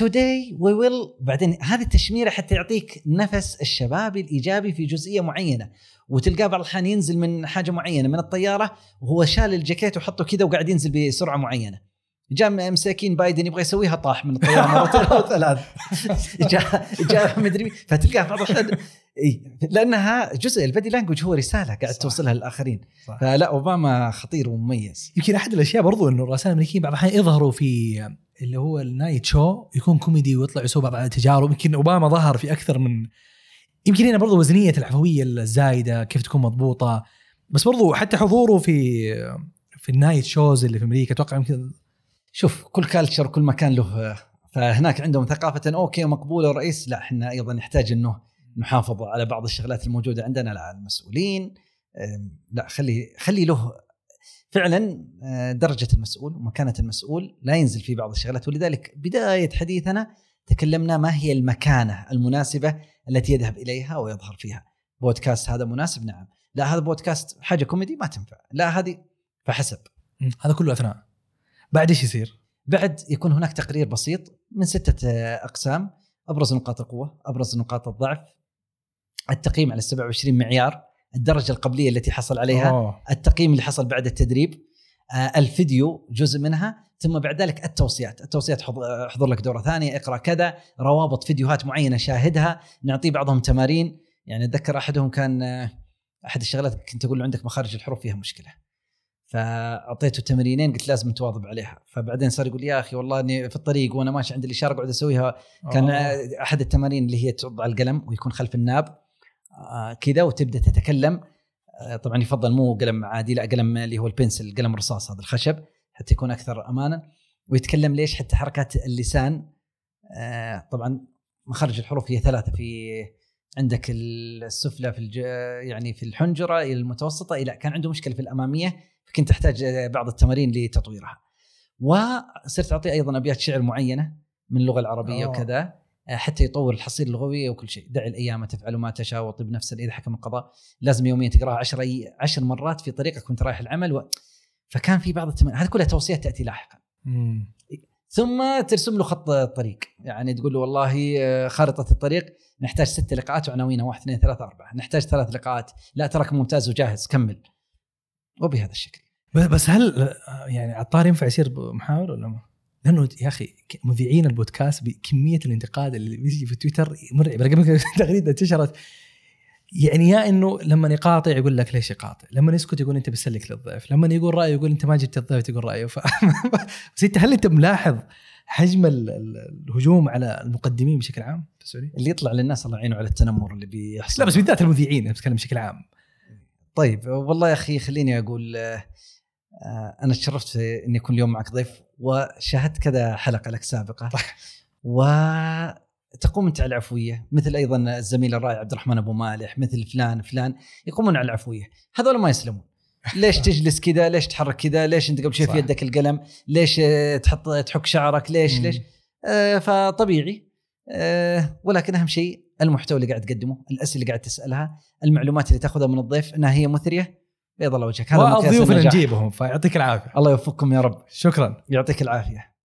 Today we will بعدين هذه التشميرة حتى يعطيك نفس الشبابي الإيجابي في جزئية معينة. وتلقاه بعض الأحيان ينزل من حاجة معينة من الطيارة وهو شال الجاكيت وحطه كذا وقاعد ينزل بسرعة معينة. جاء مسكين بايدن يبغى يسويها طاح من الطيارة مرتين أو ثلاث. (laughs) جاء جاء مدري فتلقاه بعض الأحيان اي لأنها جزء ال body language هو رسالة قاعد صح. توصلها للآخرين صح. فلا أوباما خطير ومميز يمكن أحد الأشياء برضو إنه الرؤساء الامريكيين بعض الأحيان يظهروا في اللي هو ال night show يكون كوميدي ويطلع يسوي بعض التجارب يمكن أوباما ظهر في أكثر من يمكن هنا برضو وزنية العفوية الزايدة كيف تكون مضبوطة بس برضو حتى حضوره في في ال night shows اللي في أمريكا أتوقع يمكن شوف كل culture كل مكان له فهناك عندهم ثقافة okay مقبولة الرئيس لا إحنا أيضا نحتاج إنه نحافظ على بعض الشغلات الموجودة عندنا لا المسؤولين لا خلي خلي له فعلا آه، درجة المسؤول ومكانة المسؤول لا ينزل في بعض الشغلات. ولذلك بداية حديثنا تكلمنا ما هي المكانة المناسبة التي يذهب إليها ويظهر فيها. بودكاست هذا مناسب؟ نعم. لا هذا بودكاست حاجة كوميدي؟ ما تنفع. لا هذه فحسب. هذا كله أثناء. بعد إيش يصير؟ بعد يكون هناك تقرير بسيط من ستة آه، أقسام. أبرز نقاط القوة أبرز نقاط الضعف التقييم على 27 معيار الدرجة القبلية التي حصل عليها أوه. التقييم اللي حصل بعد التدريب آه، الفيديو جزء منها ثم بعد ذلك التوصيات. التوصيات آه، احضر لك دورة ثانية اقرأ كذا روابط فيديوهات معينة شاهدها نعطيه بعضهم تمارين. يعني أتذكر أحدهم كان آه، أحد الشغلات كنت أقول له عندك مخارج الحروف فيها مشكلة. فأعطيته تمرينين قلت لازم تواظب عليها. فبعدين صار يقول يا أخي والله إني في الطريق وأنا ماشي عند الإشارة اقعد أسويها. كان أوه. أحد التمارين اللي هي تعض على القلم ويكون خلف الناب. كذا وتبدأ تتكلم. آه، طبعا يفضل مو قلم عادي لا قلم اللي هو البنسل قلم رصاص هذا الخشب حتى يكون أكثر امانا. ويتكلم ليش حتى حركات اللسان. آه، طبعا مخارج الحروف هي ثلاثة في عندك السفلى في الج... يعني في الحنجرة إلى المتوسطة إلى كان عنده مشكلة في الأمامية فكنت أحتاج بعض التمارين لتطويرها. وصرت اعطيه أيضا أبيات شعر معينة من اللغة العربية أوه. وكذا. آه، حتى يطور الحصيله اللغويه وكل شيء. دع الأيام تفعل ما تشاء وطب نفسا إذا حكم القضاء لازم يوميا تقرأها 10 أي... 10 مرات في طريقك وأنت رايح العمل و... فكان في بعض التمارين هذه كلها توصيات تأتي لاحقا. مم. ثم ترسم له خط طريق يعني تقول له والله آه، خارطة الطريق نحتاج ست لقاءات وعناوينها. واحد اثنين ثلاثة أربعة. نحتاج ثلاث لقاءات. لا تراك ممتاز وجاهز. كمل. وبهذا الشكل. بس- بس هل آه، يعني عطار ينفع يصير محاور ولا ما؟ لأنه يا أخي مذيعين البودكاست بكمية الانتقاد اللي بيجي في تويتر مرعب. رقم (laughs) تغريدة انتشرت. يعني يا إنه لما يقاطع يقول لك ليش يقاطع، لما يسكت يقول أنت بتسلك للضيف، لما يقول رأيه يقول أنت ما جبت الضيف تقول رأيه. ف... (laughs) بس أنت هل أنت ملاحظ حجم ال- ال- الهجوم على المقدمين بشكل عام في السعودية؟ اللي يطلع للناس الله يعينه على التنمر اللي بيحصل. لا بس بالذات المذيعين أنا بتكلم بشكل عام. طيب والله يا أخي خليني أقول آه، أنا تشرفت إني أكون اليوم معك ضيف وشاهدت كذا حلقة لك سابقة. وتقوم أنت على العفوية مثل أيضا الزميل الرائع عبد الرحمن أبو مالح مثل فلان فلان يقومون على العفوية. هذول ما يسلمون. (laughs) ليش تجلس كذا؟ ليش تحرك كذا؟ ليش أنت قبل شوي صح. في يدك القلم؟ ليش تحط تحك شعرك؟ ليش مم. ليش؟ آه، فطبيعي. آه، ولكن أهم شيء المحتوى اللي قاعد تقدمه الأسئلة اللي قاعد تسألها المعلومات اللي تأخذها من الضيف إنها هي مثرية. بيض الله وجهك هذا مقياس النجاح. نجيبهم فيعطيك العافية. الله يوفقكم يا رب. شكرا. يعطيك العافية.